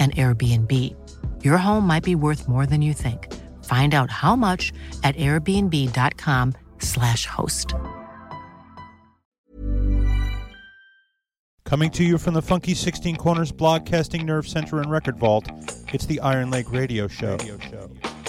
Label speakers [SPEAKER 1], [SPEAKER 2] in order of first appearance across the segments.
[SPEAKER 1] an Airbnb. Your home might be worth more than you think. Find out how much at airbnb.com/slash host.
[SPEAKER 2] Coming to you from the Funky 16 Corners Blogcasting Nerve Center and Record Vault, it's the Iron Leg Radio Show.
[SPEAKER 3] Iron.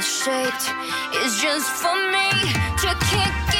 [SPEAKER 4] Football shaped. It's just for me to kick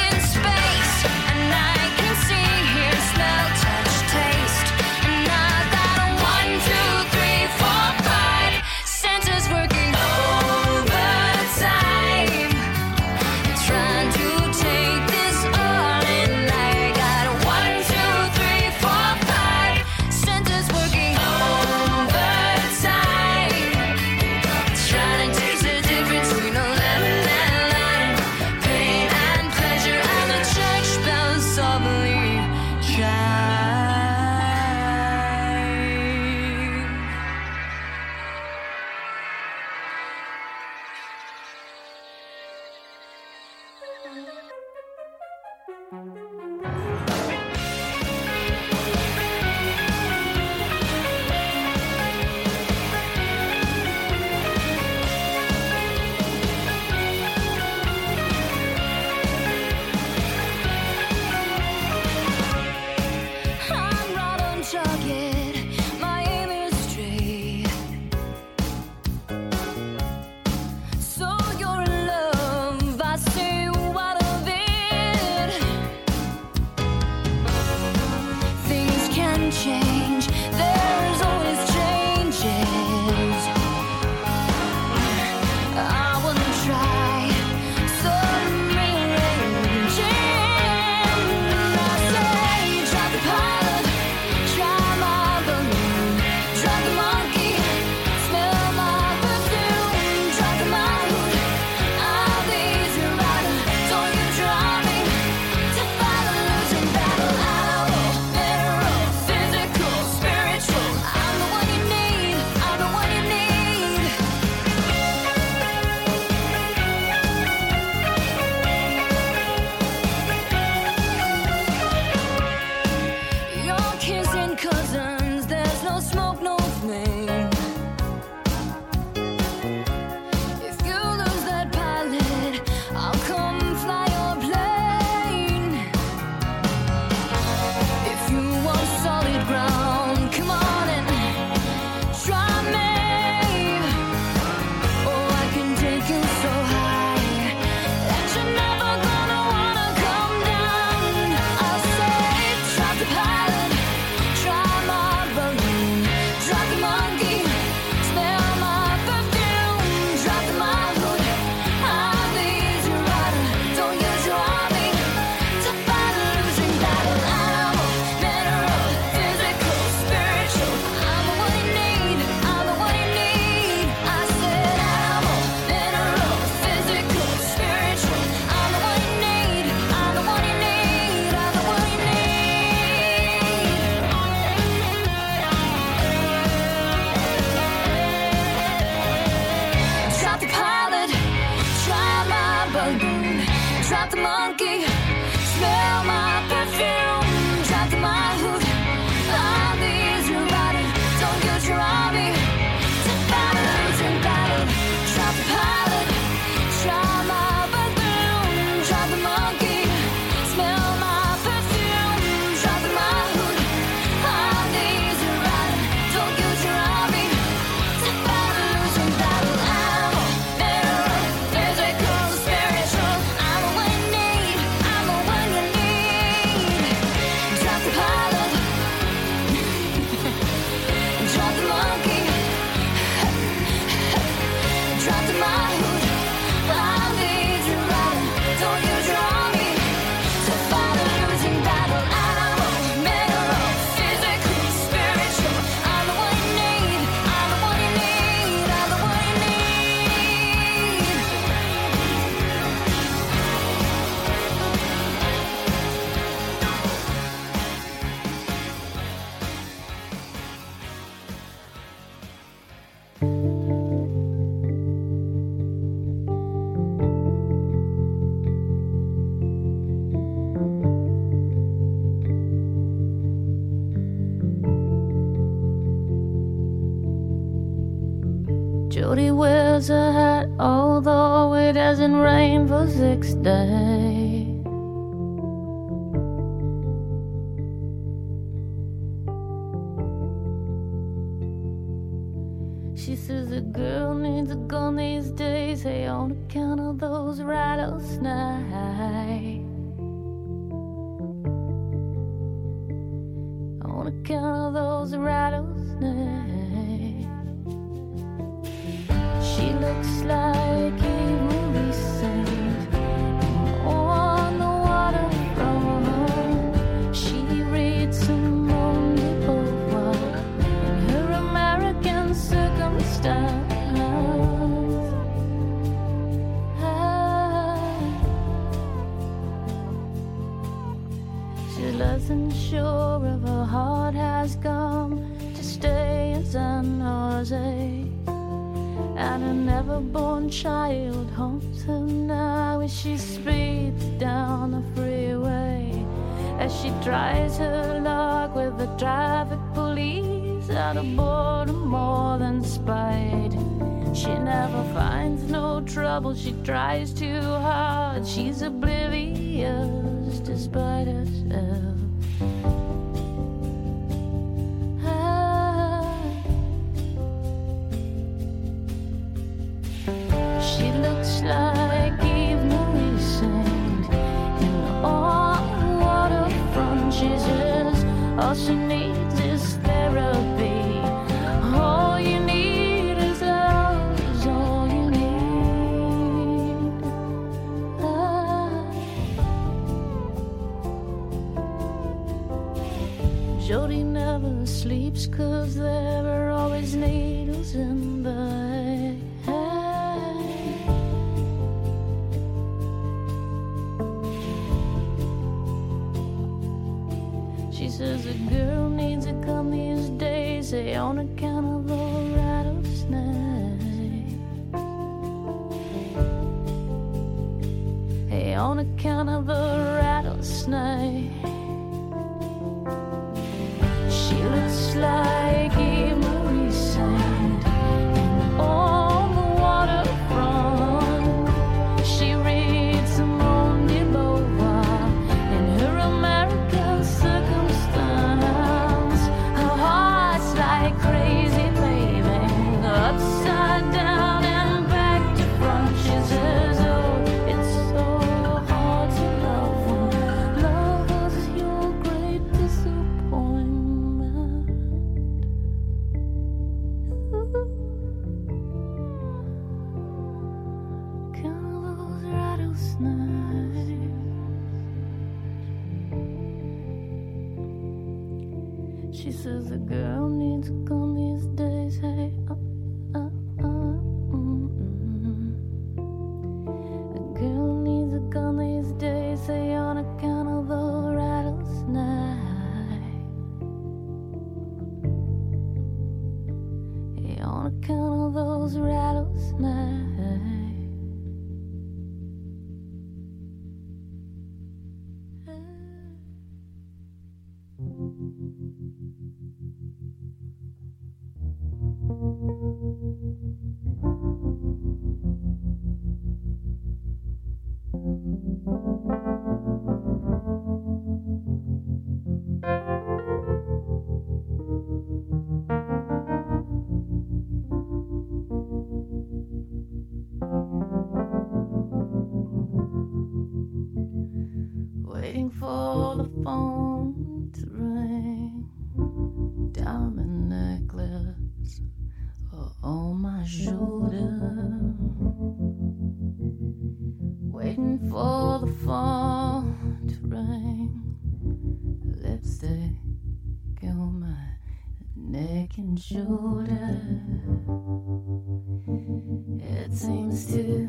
[SPEAKER 5] It seems to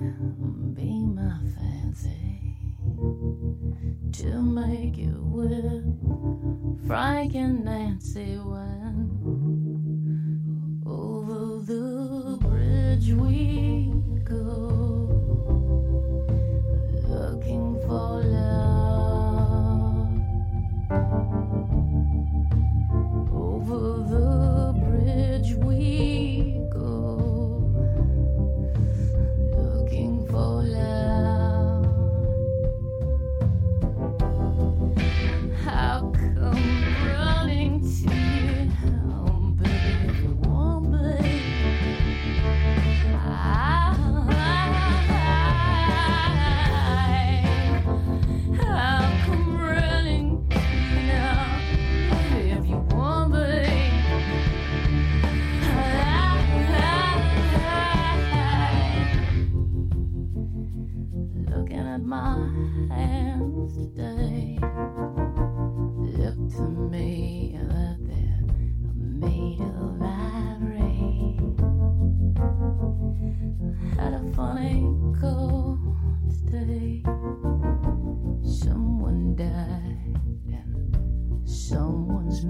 [SPEAKER 5] be my fancy to make you with Frank and Nancy when over the bridge we.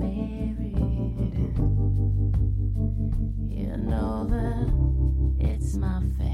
[SPEAKER 5] married. You know that it's my
[SPEAKER 6] fate.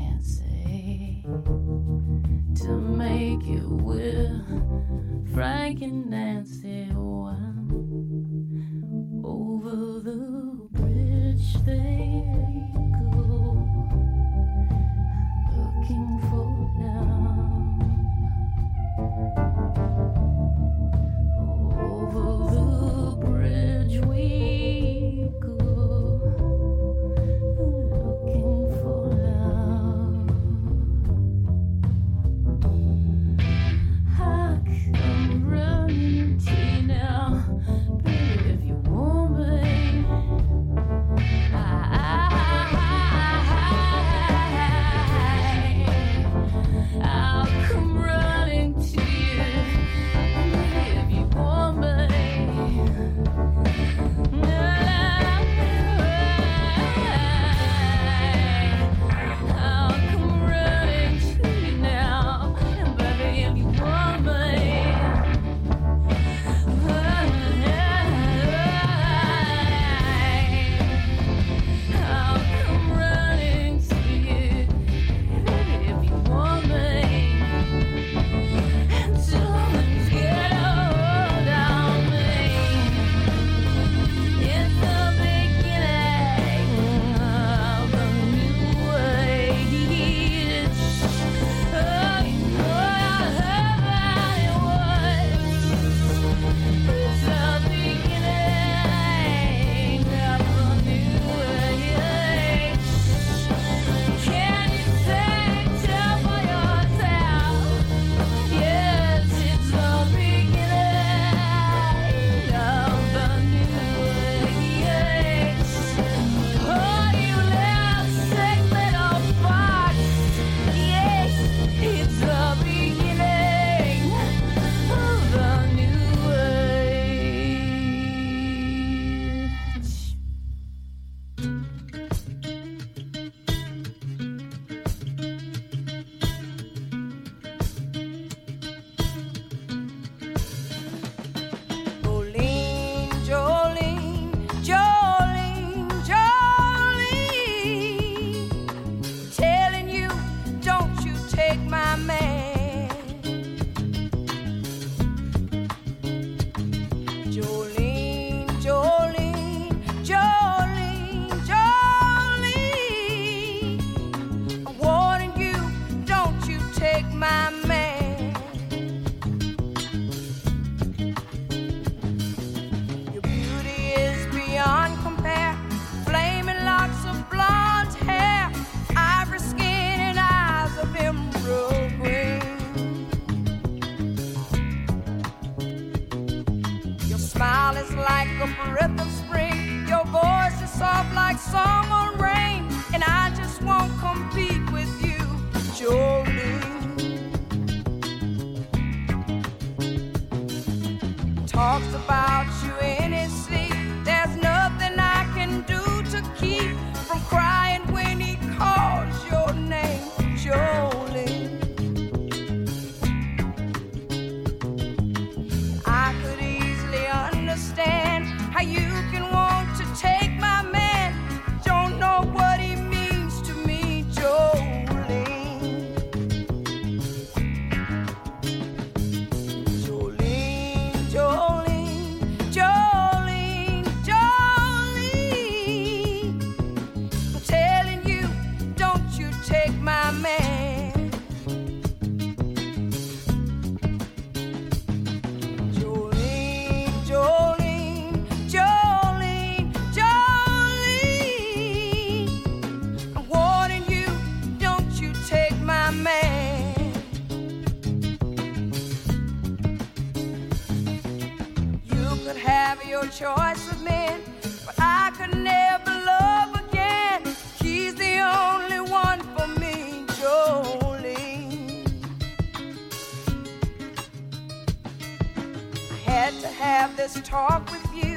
[SPEAKER 6] This talk with you.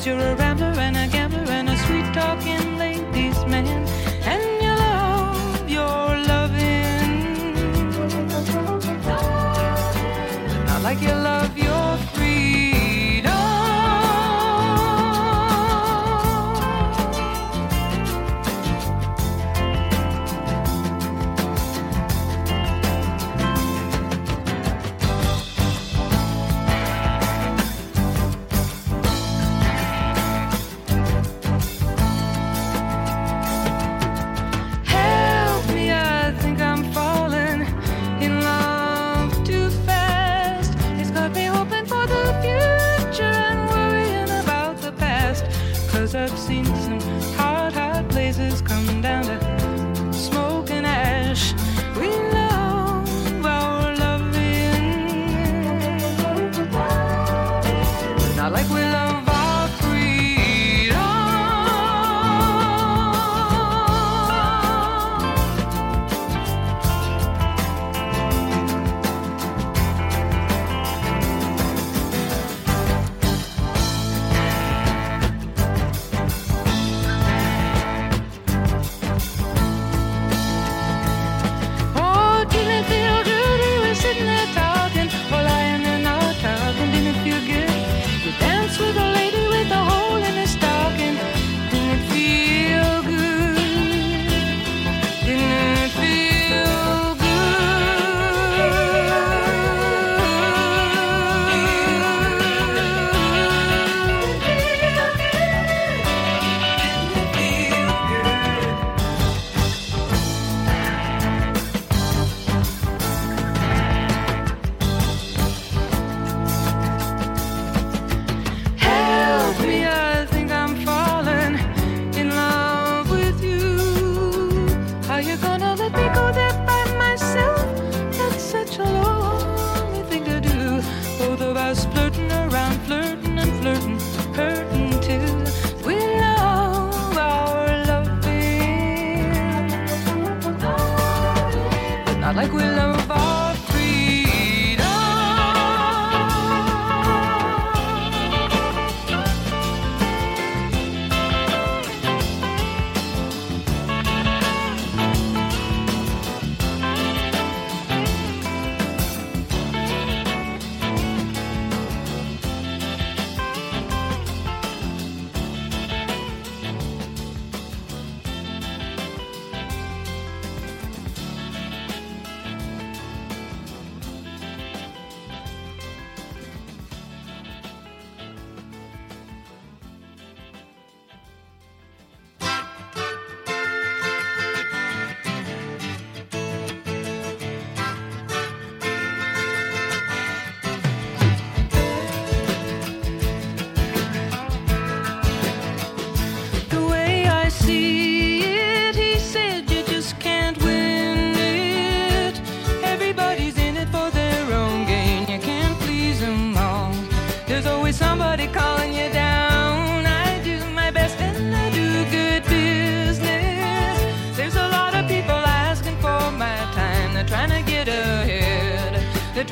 [SPEAKER 6] Cause
[SPEAKER 7] you're a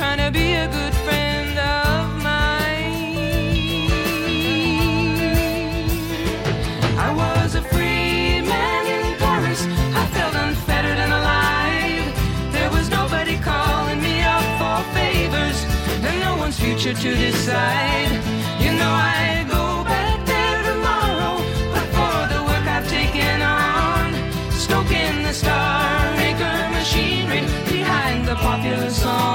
[SPEAKER 7] trying to be a good friend of mine. I was a free man in Paris. I felt unfettered and alive. There was nobody calling me up for favors, and no one's future to decide. You know I. Stoker machinery behind the popular song.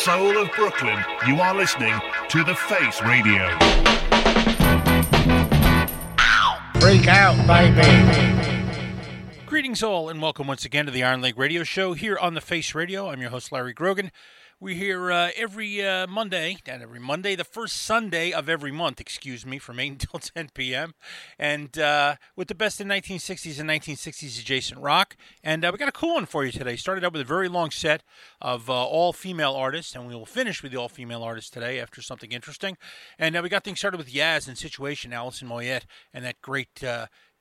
[SPEAKER 8] soul of Brooklyn, you are listening to The Face Radio.
[SPEAKER 9] Break out, baby.
[SPEAKER 10] Greetings, all, and welcome once again to the Iron Leg Radio Show here on The Face Radio. I'm your host, Larry Grogan. We're here uh, every uh, Monday, not every Monday, the first Sunday of every month, excuse me, from 8 until 10 p.m. And uh, with the best in 1960s and 1960s adjacent rock. And uh, we got a cool one for you today. Started out with a very long set of uh, all female artists, and we will finish with the all female artists today after something interesting. And uh, we got things started with Yaz and Situation, Alison Moyet, and that great.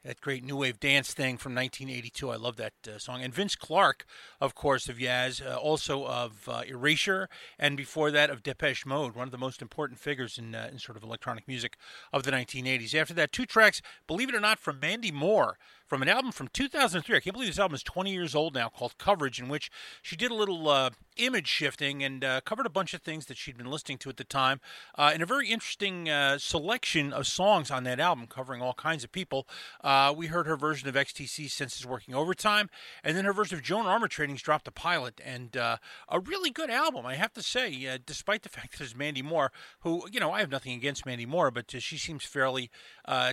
[SPEAKER 10] That great new wave dance thing from 1982. I love that uh, song. And Vince Clarke, of course, of Yaz, uh, also of uh, Erasure, and before that of Depeche Mode, one of the most important figures in, uh, in sort of electronic music of the 1980s. After that, two tracks, believe it or not, from Mandy Moore from an album from 2003. I can't believe this album is 20 years old now, called Coverage, in which she did a little uh, image shifting and uh, covered a bunch of things that she'd been listening to at the time. Uh, and a very interesting uh, selection of songs on that album, covering all kinds of people. Uh, we heard her version of XTC Senses Working Overtime, and then her version of Joan Armatrading's Drop the Pilot. And uh, a really good album, I have to say, despite the fact that it's Mandy Moore, who, you know, I have nothing against Mandy Moore, but she seems fairly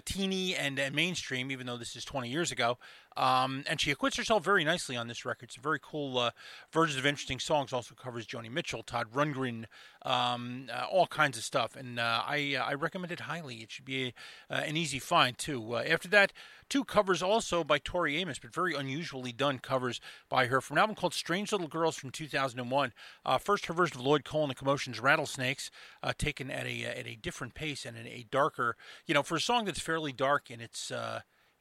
[SPEAKER 10] teeny and mainstream, even though this is 20 years ago. Um, and she acquits herself very nicely on this record. A very cool uh, versions of interesting songs. Also covers Joni Mitchell, Todd Rundgren, um, uh, all kinds of stuff. And uh, I I recommend it highly. It should be a, an easy find too. Uh, after that, two covers also by Tori Amos, but very unusually done covers by her from an album called Strange Little Girls from 2001. Uh, first, her version of Lloyd Cole and the Commotion's Rattlesnakes, uh, taken at a at a different pace and in a darker, you know, for a song that's fairly dark in its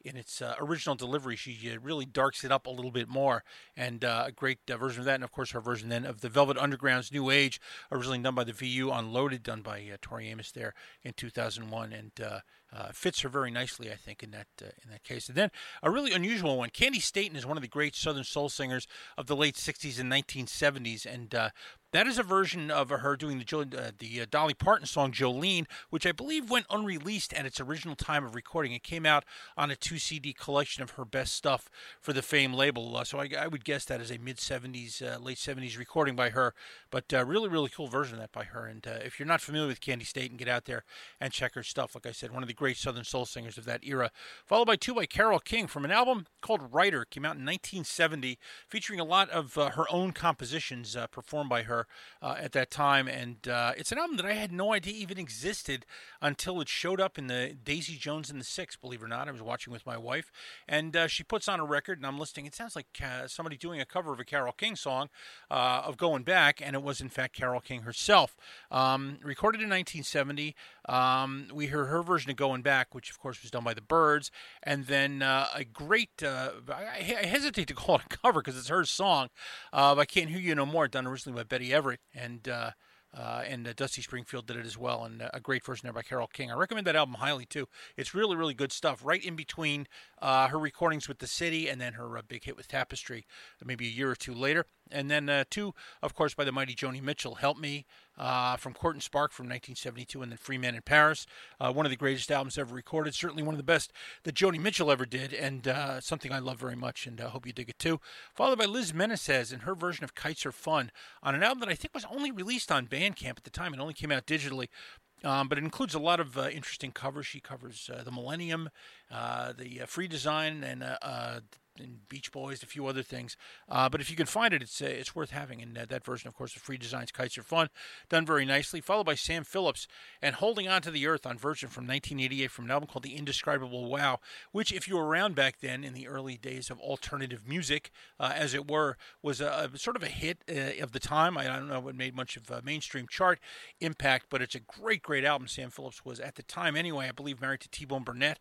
[SPEAKER 10] in its uh, original delivery. She uh, really darks it up a little bit more, and uh, a great uh, version of that. And of course, her version then of the Velvet Underground's New Age, originally done by the VU, on Loaded, done by uh, Tori Amos there in 2001, and uh, fits her very nicely, I think, in that in that case. And then a really unusual one. Candi Staton is one of the great Southern soul singers of the late 60s and 1970s, and that is a version of her doing the uh, the uh, Dolly Parton song Jolene, which I believe went unreleased at its original time of recording. It came out on a two CD collection of her best stuff for the Fame label. Uh, so I, I, would guess that is a mid 70s, uh, late 70s recording by her. But uh, really, really cool version of that by her. And uh, if you're not familiar with Candi Staton, get out there and check her stuff. Like I said, one of the great Southern soul singers of that era. Followed by two by Carole King from an album called Writer. Came out in 1970, featuring a lot of her own compositions performed by her uh, at that time. And uh, it's an album that I had no idea even existed until it showed up in the Daisy Jones and the Six, believe it or not. I was watching with my wife, and uh, she puts on a record, and I'm listening. It sounds like uh, somebody doing a cover of a Carole King song uh, of Going Back, and it was, in fact, Carole King herself. Um, recorded in 1970. Um, we heard her version of Going Back, which, of course, was done by the Byrds, and then uh, a great, I, I, hesitate to call it a cover because it's her song, I Can't Hear You No More, done originally by Betty Everett and uh, uh, and uh, Dusty Springfield did it as well, and uh, a great version there by Carole King. I recommend that album highly too. It's really, really good stuff. Right in between uh, her recordings with the City and then her uh, big hit with Tapestry, maybe a year or two later. And then uh, two, of course, by the mighty Joni Mitchell, "Help Me" from Court and Spark from 1972, and then "Free Man in Paris," one of the greatest albums ever recorded. Certainly one of the best that Joni Mitchell ever did, and something I love very much, and I hope you dig it too. Followed by Liz Meneses and her version of "Kites Are Fun" on an album that I think was only released on Bandcamp at the time. It only came out digitally. Um, but it includes a lot of uh, interesting covers. She covers uh, the Millennium, uh, the Free Design, and and Beach Boys, a few other things. Uh, but if you can find it, it's uh, it's worth having. And uh, that version, of course, of Free Designs Kites Are Fun, done very nicely. Followed by Sam Phillips and Holding On to the Earth on version from 1988 from an album called The Indescribable Wow, which, if you were around back then in the early days of alternative music, uh, as it were, was a, a sort of a hit uh, of the time. I, I, don't know it made much of a mainstream chart impact, but it's a great, great album. Sam Phillips was at the time, anyway, I believe, married to T Bone Burnett.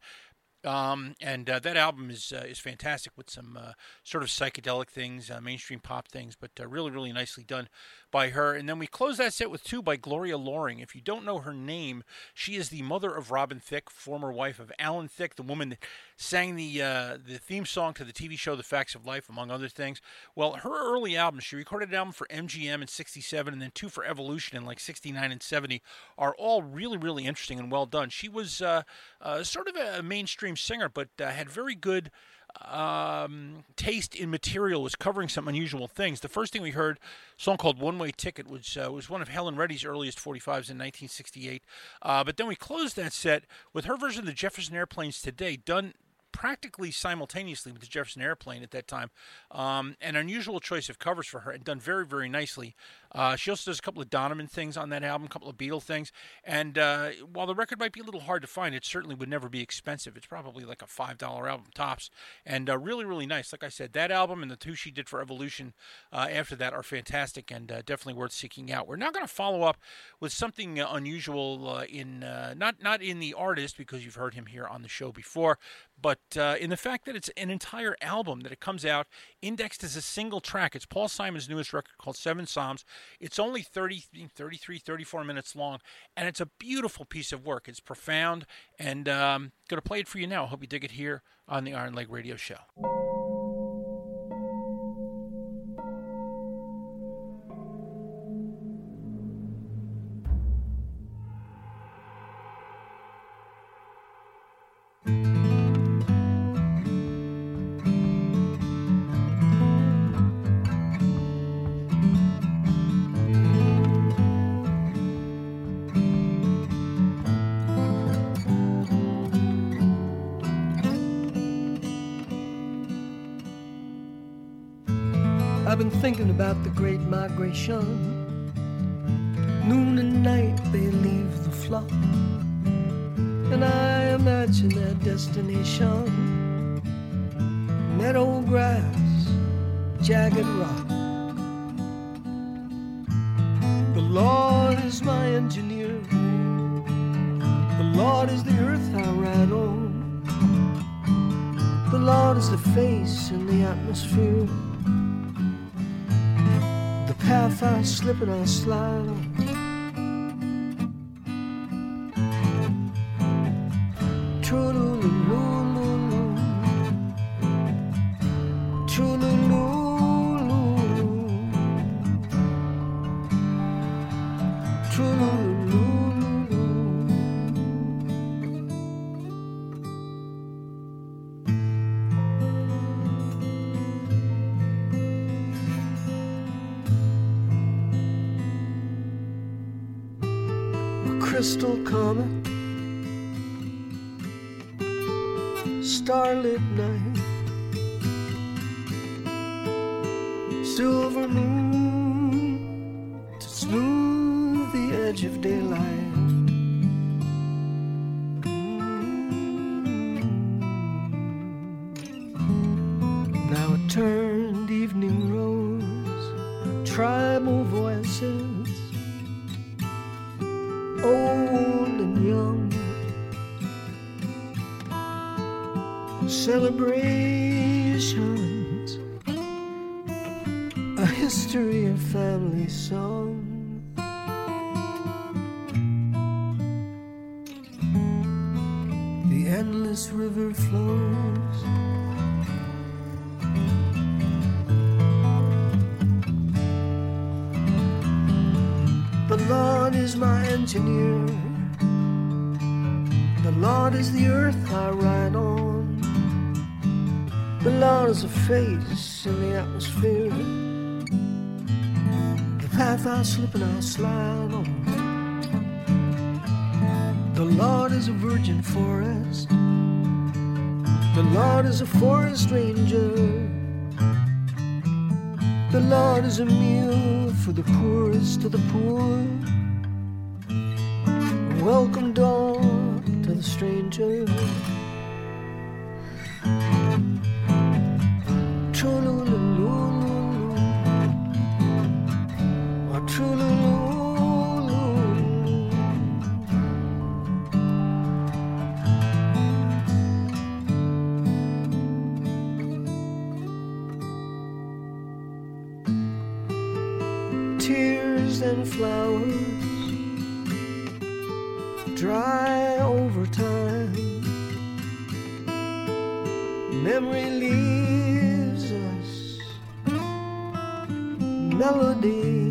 [SPEAKER 10] Um, and uh, that album is uh, is fantastic with some uh, sort of psychedelic things, uh, mainstream pop things, but uh, really really nicely done by her. And then we close that set with two by Gloria Loring. If you don't know her name, she is the mother of Robin Thicke, former wife of Alan Thicke, the woman that sang the uh, the theme song to the TV show The Facts of Life, among other things. Well, her early albums, she recorded an album for MGM in '67 and then two for Evolution in like '69 and '70, are all really really interesting and well done. She was sort of a mainstream singer, but uh, had very good um, taste in material. Was covering some unusual things. The first thing we heard, song called "One Way Ticket," which uh, was one of Helen Reddy's earliest 45s in 1968. Uh, but then we closed that set with her version of the Jefferson Airplanes today, done practically simultaneously with the Jefferson Airplane at that time. Um, an unusual choice of covers for her and done very, very nicely. Uh, she also does a couple of Donovan things on that album, a couple of Beatle things. And uh, while the record might be a little hard to find, it certainly would never be expensive. It's probably like a $5 album tops. And uh, really, really nice. Like I said, that album and the two she did for Evolution uh, after that are fantastic and uh, definitely worth seeking out. We're now going to follow up with something unusual uh, in not not in the artist because you've heard him here on the show before, but in the fact that it's an entire album that it comes out indexed as a single track. It's Paul Simon's newest record called Seven Psalms. It's only 30, 33, 34 minutes long, and it's a beautiful piece of work. It's profound, and um, going to play it for you now. I hope you dig it here on the Iron Leg Radio Show.
[SPEAKER 11] The great migration. Path I slip and I The Lord is the earth I ride on. The Lord is a face in the atmosphere. The path I slip and I slide on. The Lord is a virgin forest. The Lord is a forest ranger. The Lord is a meal for the poorest of the poor. Welcome dawn to the stranger. Melody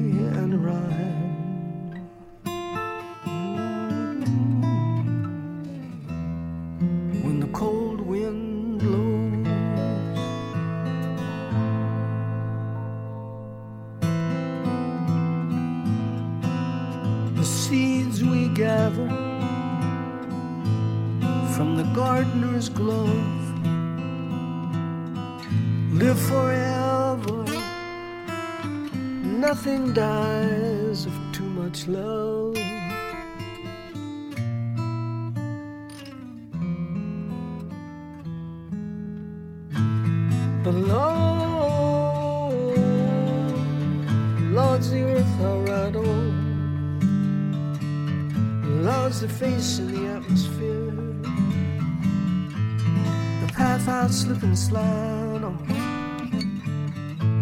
[SPEAKER 11] flannel.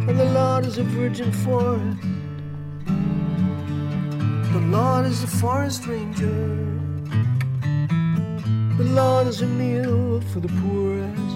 [SPEAKER 11] And the Lord is a virgin forest. The Lord is a forest ranger. The Lord is a meal for the poorest.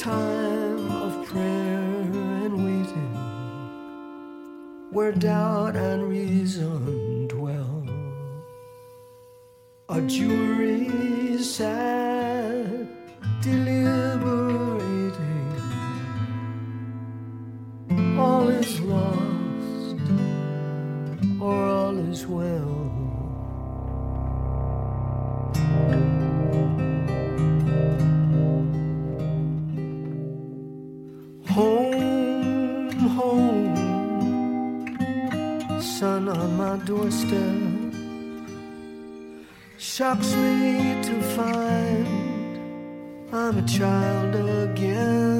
[SPEAKER 11] time. still shocks me to find I'm a child again.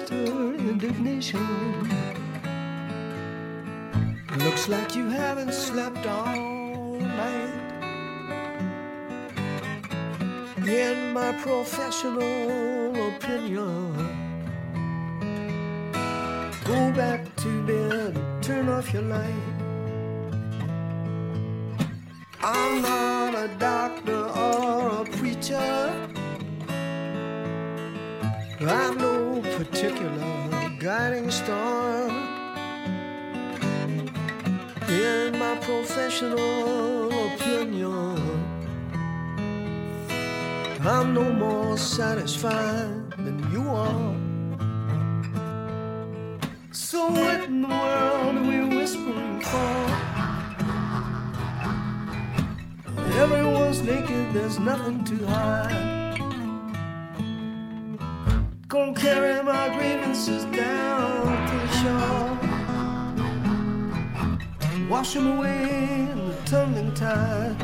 [SPEAKER 11] Indignation. Looks like you haven't slept all night. In my professional opinion, go back to bed, turn off your light. I'm not a doctor or a preacher. I've no particular guiding star in my professional opinion. I'm no more satisfied than you are. So what in the world are we whispering for? Everyone's naked, there's nothing to hide. Gonna carry my grievances down to the shore. Wash them away in the tumbling tide.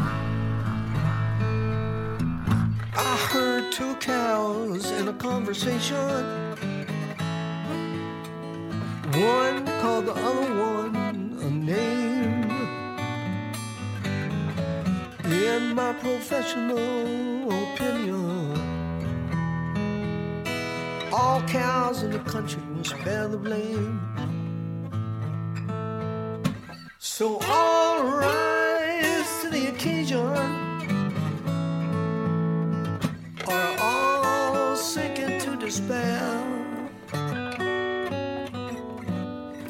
[SPEAKER 11] I heard two cows in a conversation. One called the other one a name. In my professional opinion, all cows in the country must bear the blame. So all rise to the occasion, or all sink into despair.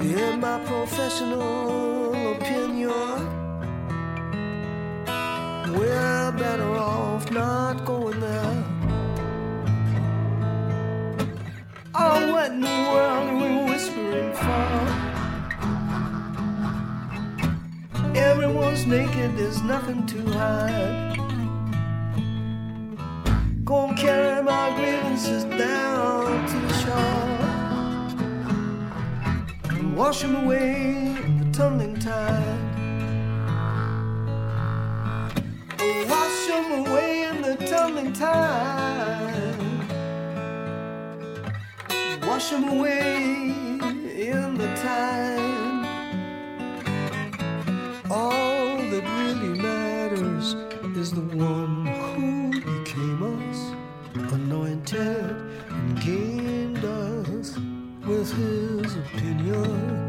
[SPEAKER 11] In my professional opinion, we're better off not going Oh, what in the world are we whispering for? Everyone's naked, there's nothing to hide. Gonna carry my grievances down to the shore and wash them away in the tumbling tide. Wash them away in the tumbling tide. Wash them away in the tide. All that really matters is the one who became us, anointed and gained us with his opinion.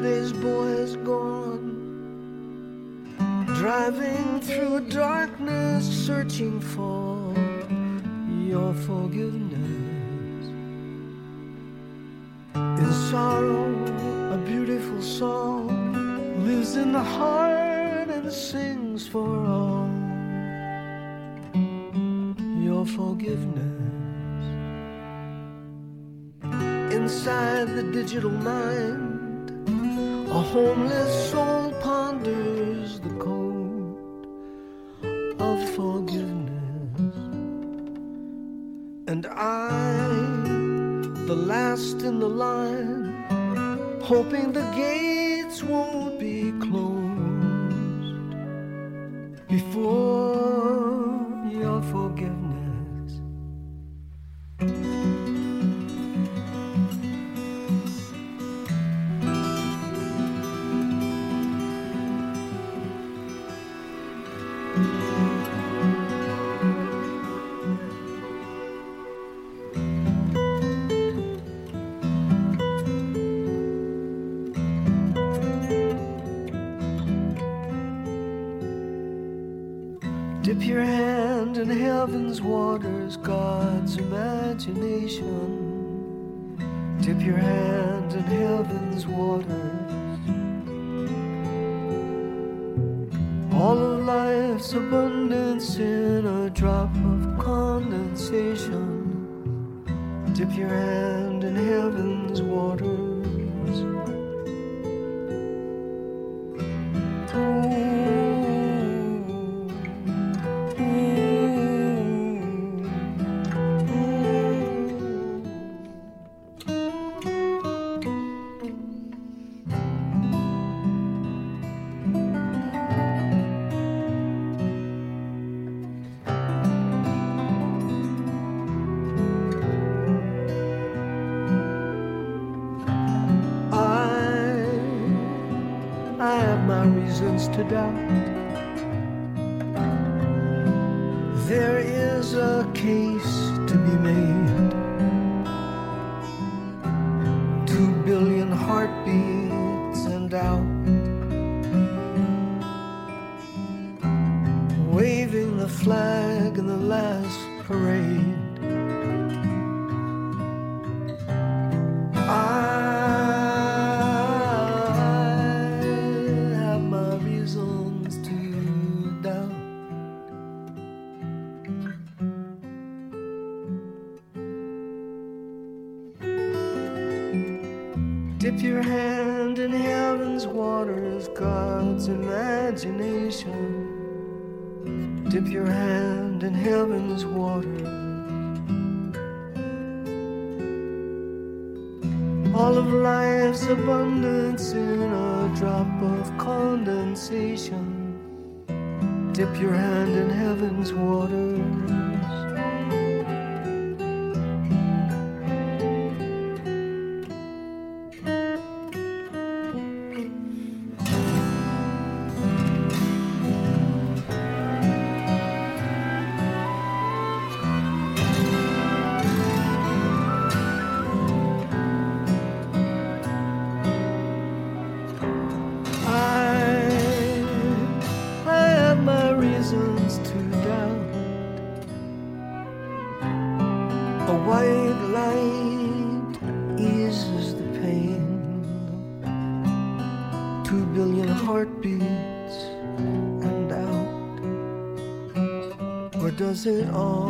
[SPEAKER 11] Yesterday's boy your hand in heaven's water. All of life's abundance in a drop of condensation. Dip your hand in heaven's water. it all?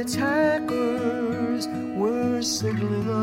[SPEAKER 11] Attackers were signaling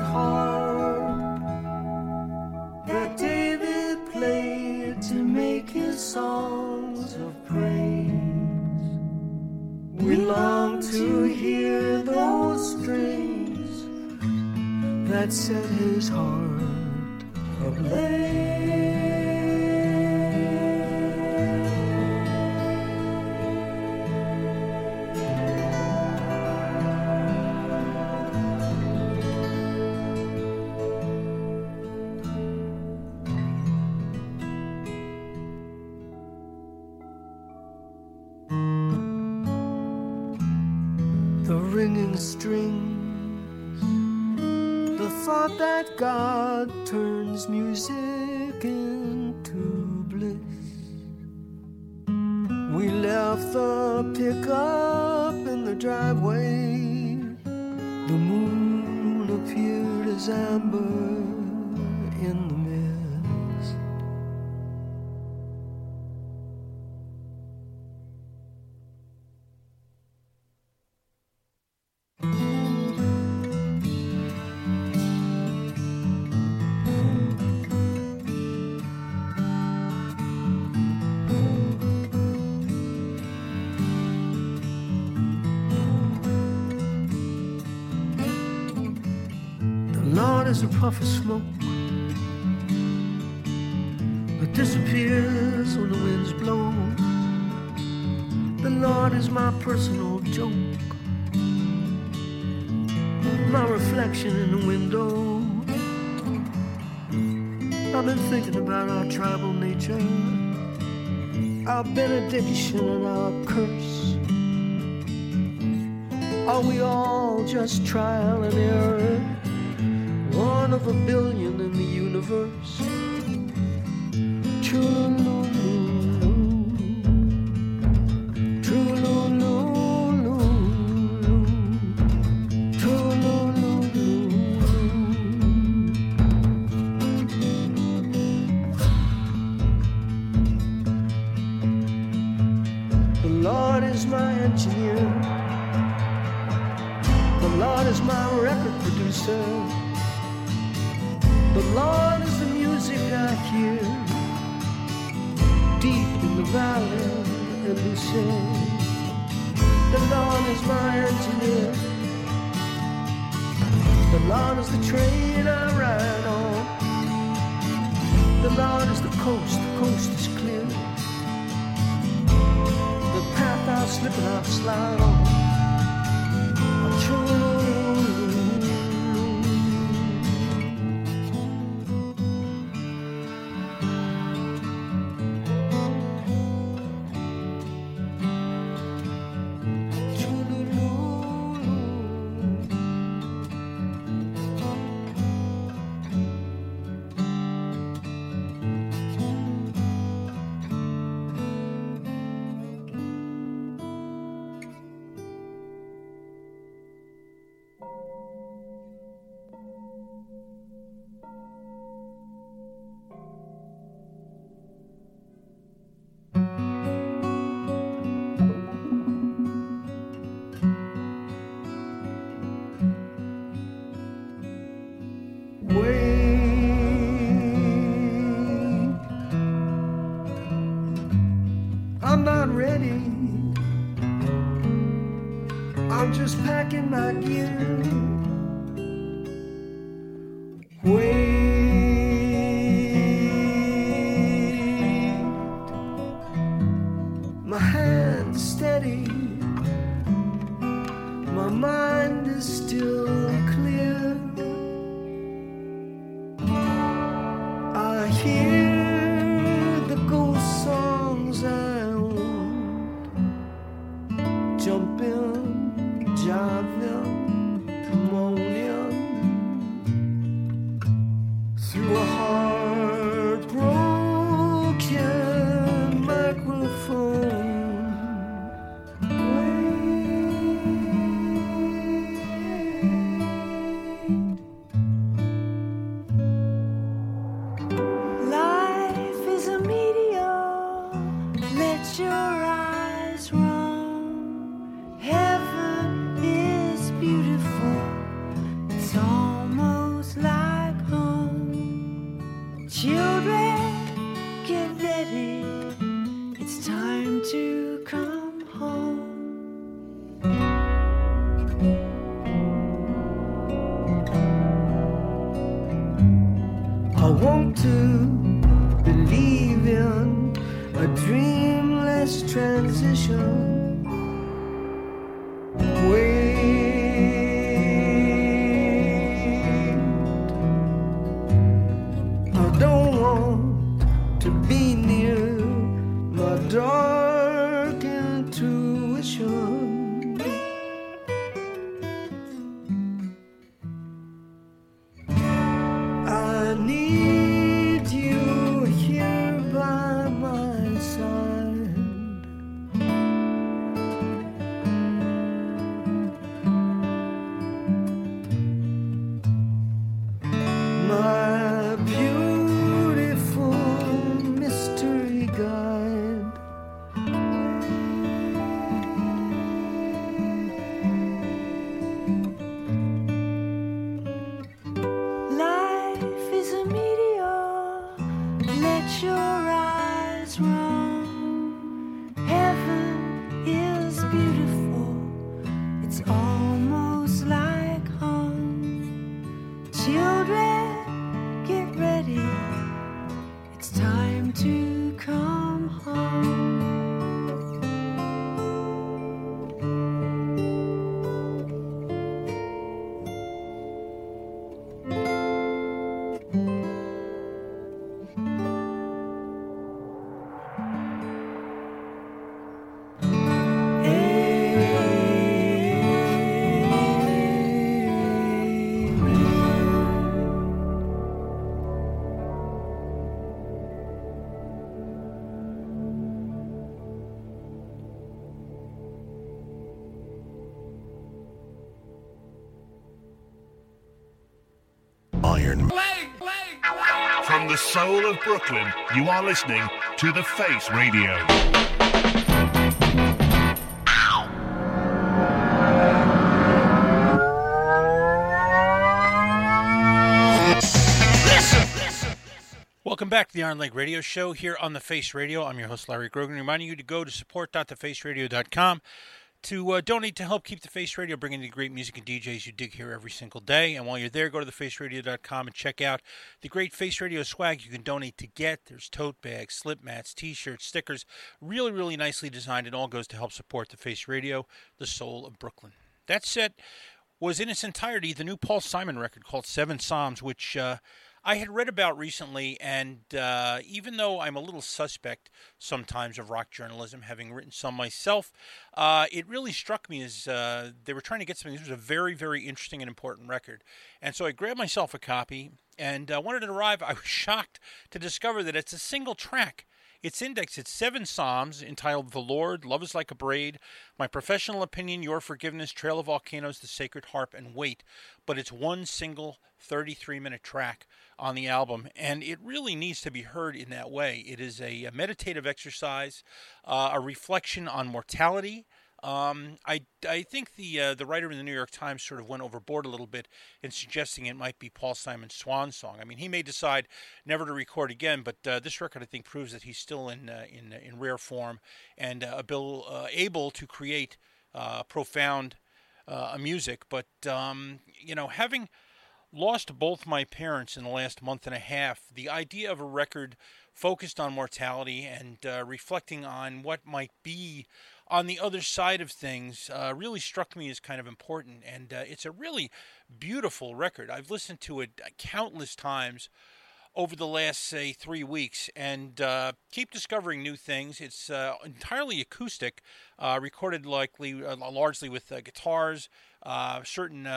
[SPEAKER 11] it that David played to make his songs of praise. We long to hear those strings that set his heart ablaze. demişsin ana. I'm not ready. I'm just packing my gear. Wait.
[SPEAKER 8] soul of Brooklyn, you are listening to The Face Radio.
[SPEAKER 10] Welcome back to the Iron Leg Radio Show here on The Face Radio. I'm your host, Larry Grogan, reminding you to go to support.thefaceradio.com to uh, donate to help keep The Face Radio bringing the great music and DJs you dig here every single day. And while you're there, go to thefaceradio.com and check out the great Face Radio swag you can donate to get. There's tote bags, slip mats, t-shirts, stickers, really, really nicely designed. It all goes to help support The Face Radio, the soul of Brooklyn. That set was in its entirety the new Paul Simon record called Seven Psalms, which uh, I had read about recently, and uh, even though I'm a little suspect sometimes of rock journalism, having written some myself, uh, it really struck me as uh, they were trying to get something. This was a very, very interesting and important record. And so I grabbed myself a copy, and uh, when it arrived, I was shocked to discover that it's a single track. It's indexed at seven psalms entitled The Lord, Love is Like a Braid, My Professional Opinion, Your Forgiveness, Trail of Volcanoes, The Sacred Harp, and Wait. But it's one single 33 minute track on the album, and it really needs to be heard in that way. It is a, a meditative exercise, uh, a reflection on mortality. Um, I, I think the uh, the writer in the New York Times sort of went overboard a little bit in suggesting it might be Paul Simon's swan song. I mean, he may decide never to record again, but uh, this record I think proves that he's still in uh, in in rare form and uh, abil- uh, able to create uh, profound uh, music. But um, you know, having lost both my parents in the last month and a half, the idea of a record focused on mortality and uh, reflecting on what might be on the other side of things uh, really struck me as kind of important. And uh, it's a really beautiful record. I've listened to it countless times over the last, say, three weeks and uh, keep discovering new things. It's uh, entirely acoustic, uh, recorded likely, uh, largely with uh, guitars, uh, certain.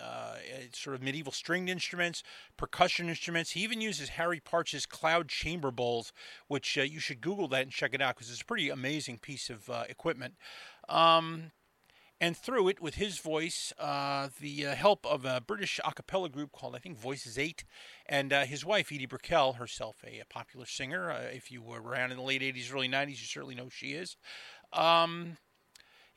[SPEAKER 10] Uh, sort of medieval stringed instruments, percussion instruments. He even uses Harry Partch's cloud chamber bowls, which uh, you should Google that and check it out because it's a pretty amazing piece of uh, equipment. Um, and through it, with his voice, uh, the uh, help of a British a cappella group called, I think, Voices 8, and uh, his wife, Edie Brickell, herself a, a popular singer. If you were around in the late 80s, early 90s, you certainly know she is. Um,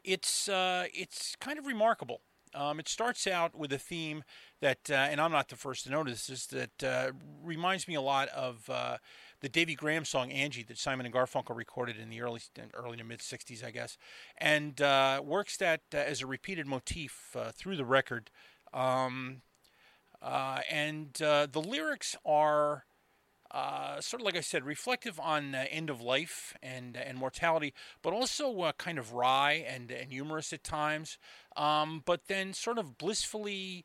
[SPEAKER 10] it's, it's kind of remarkable. Um, it starts out with a theme that, uh, and I'm not the first to notice this, that uh, reminds me a lot of uh, the Davy Graham song "Anji" that Simon and Garfunkel recorded in the early, early to mid '60s, I guess, and uh, works that uh, as a repeated motif uh, through the record. Um, and the lyrics are. Uh, sort of like I said, reflective on uh, end of life and and mortality, but also uh, kind of wry and and humorous at times. Um, but then sort of blissfully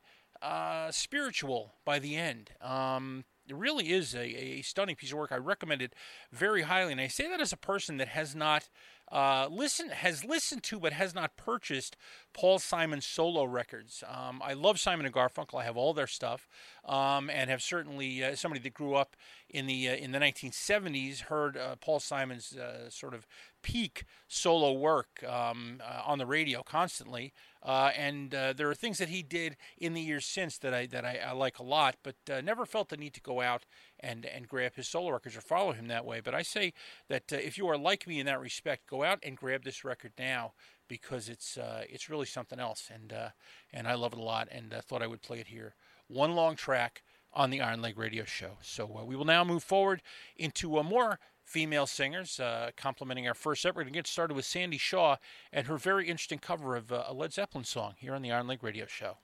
[SPEAKER 10] spiritual by the end. Um, it really is a, a stunning piece of work. I recommend it very highly, and I say that as a person that has not uh, listened, has listened to, but has not purchased Paul Simon's solo records. Um, I love Simon and Garfunkel. I have all their stuff, um, and have certainly uh, somebody that grew up in the uh, in the 1970s heard uh, Paul Simon's uh, sort of peak solo work um, uh, on the radio constantly. And there are things that he did in the years since that I that I, I like a lot, but never felt the need to go out and and grab his solo records or follow him that way. But I say that uh, if you are like me in that respect, go out and grab this record now because it's uh, it's really something else, and uh, and I love it a lot, and thought I would play it here. One long track on the Iron Leg Radio Show. So we will now move forward into a more female singers, uh, complementing our first set. We're going to get started with Sandie Shaw and her very interesting cover of uh, a Led Zeppelin song here on the Iron Leg Radio Show.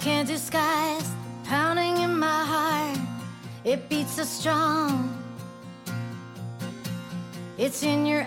[SPEAKER 5] can't
[SPEAKER 4] disguise the pounding in my heart. It beats so strong. It's in your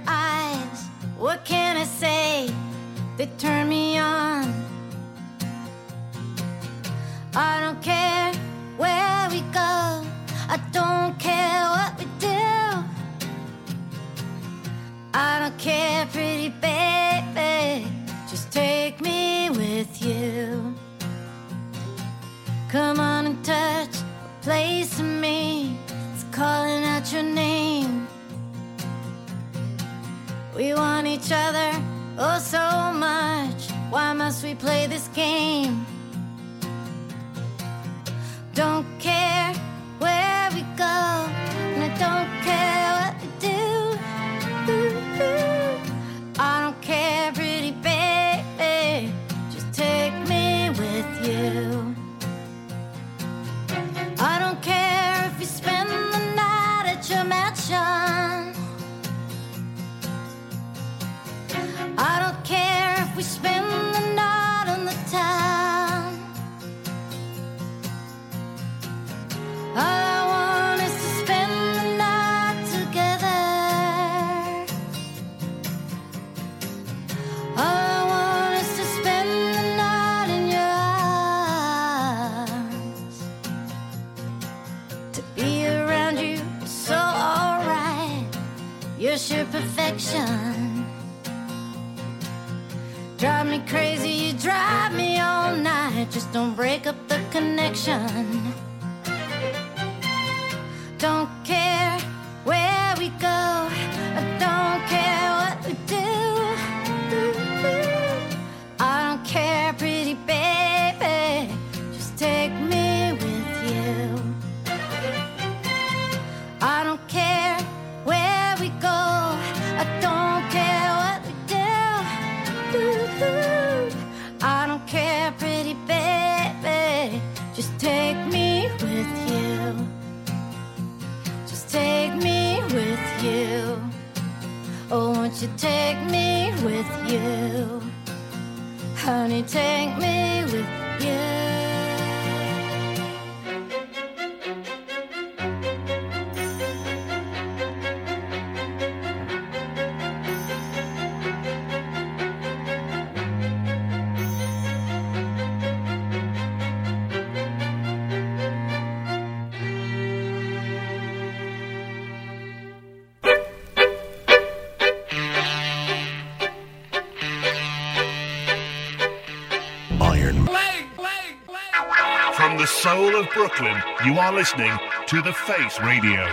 [SPEAKER 4] the you
[SPEAKER 8] are listening to The Face Radio.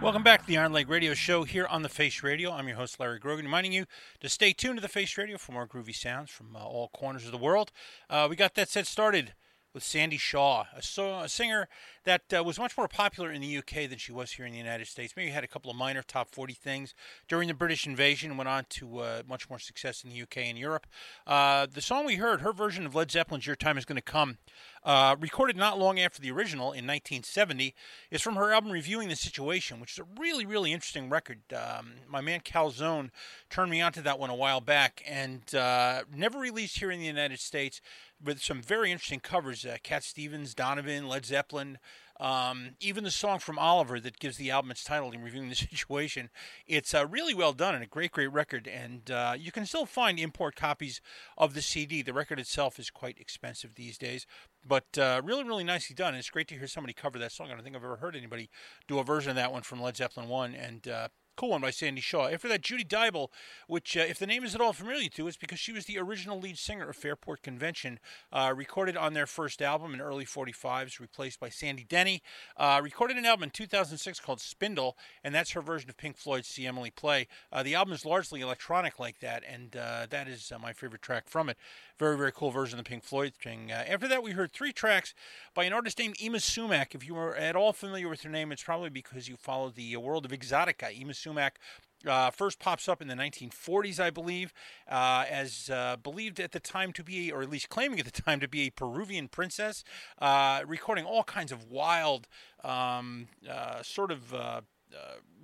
[SPEAKER 10] Welcome back to the Iron Leg Radio Show here on the Face Radio. I'm your host, Larry Grogan, reminding you to stay tuned to the Face Radio for more groovy sounds from uh, all corners of the world. Uh, we got that set started with Sandie Shaw, a, so- a singer that uh, was much more popular in the UK than she was here in the United States. Maybe had a couple of minor top 40 things during the British invasion went on to uh, much more success in the UK and Europe. Uh, the song we heard, her version of Led Zeppelin's Your Time Is Gonna Come, uh, recorded not long after the original in 1970, is from her album Reviewing the Situation, which is a really, really interesting record. Um, my man Calzone turned me onto that one a while back and uh, never released here in the United States, with some very interesting covers. Uh, Cat Stevens, Donovan, Led Zeppelin, um, even the song from Oliver that gives the album its title in reviewing the situation. It's uh, really well done and a great, great record. And uh, you can still find import copies of the CD. The record itself is quite expensive these days, but uh, really, really nicely done. And it's great to hear somebody cover that song. I don't think I've ever heard anybody do a version of that one from Led Zeppelin 1. And uh, Cool one by Sandie Shaw. After that, Judy Dyble, which, uh, if the name is at all familiar to it's because she was the original lead singer of Fairport Convention, uh, recorded on their first album in early 45s, replaced by Sandy Denny. Uh, recorded an album in 2006 called Spindle, and that's her version of Pink Floyd's See Emily Play. Uh, the album is largely electronic like that, and uh, that is uh, my favorite track from it. Very, very cool version of the Pink Floyd thing. Uh, after that, we heard three tracks by an artist named Yma Sumac. If you are at all familiar with her name, it's probably because you follow the uh, world of Exotica. Yma Sumac uh, first pops up in the 1940s, I believe, uh, as uh, believed at the time to be, or at least claiming at the time to be, a Peruvian princess, uh, recording all kinds of wild, um, uh, sort of.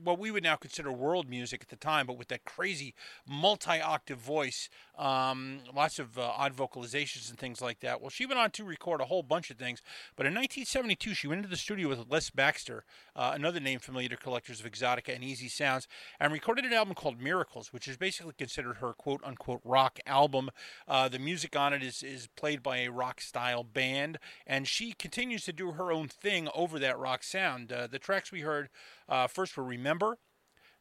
[SPEAKER 10] What we would now consider world music at the time, but with that crazy multi-octave voice, um, lots of uh, odd vocalizations and things like that. Well, she went on to record a whole bunch of things, but in 1972 she went into the studio with Les Baxter, uh, another name familiar to collectors of Exotica and Easy Sounds, and recorded an album called Miracles, which is basically considered her quote-unquote rock album. Uh, the music on it is is played by a rock-style band, and she continues to do her own thing over that rock sound. Uh, the tracks we heard uh, first were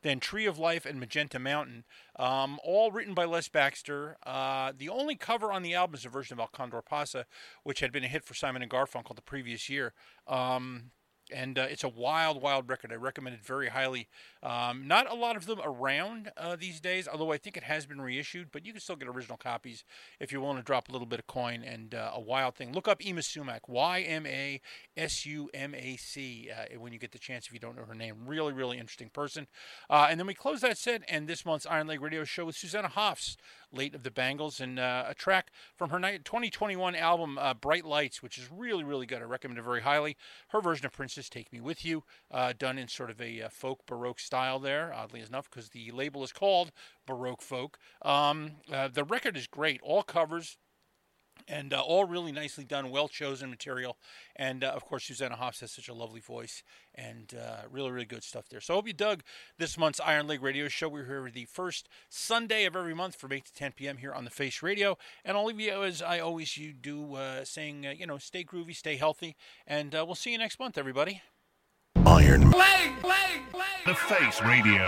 [SPEAKER 10] then Tree of Life and Magenta Mountain, um, all written by Les Baxter. Uh, the only cover on the album is a version of El Condor Pasa, which had been a hit for Simon and Garfunkel the previous year. Um, and uh, it's a wild, wild record. I recommend it very highly. Um, not a lot of them around uh, these days, although I think it has been reissued, but you can still get original copies if you're willing to drop a little bit of coin. And uh, a wild thing. Look up Yma Sumac, Y M A S U M A C, uh, when you get the chance if you don't know her name. Really, really interesting person. Uh, and then we close that set and this month's Iron Leg Radio show with Susanna Hoffs, late of the Bangles, and uh, a track from her 2021 album uh, Bright Lights, which is really, really good. I recommend it very highly. Her version of Prince's Take Me With You, uh, done in sort of a uh, folk Baroque style there, oddly enough, because the label is called Baroque Folk. Um, uh, the record is great, all covers and uh, all really nicely done, well chosen material. And uh, of course, Susanna Hoffs has such a lovely voice and uh, really, really good stuff there. So I hope you dug this month's Iron Leg Radio Show. We're here the first Sunday of every month from 8 to 10 p.m. here on the Face Radio. And I'll leave you as I always you do, uh, saying, uh, you know, stay groovy, stay healthy, and uh, we'll see you next month, everybody.
[SPEAKER 8] Iron.
[SPEAKER 12] Play, play, play.
[SPEAKER 8] The Face Radio.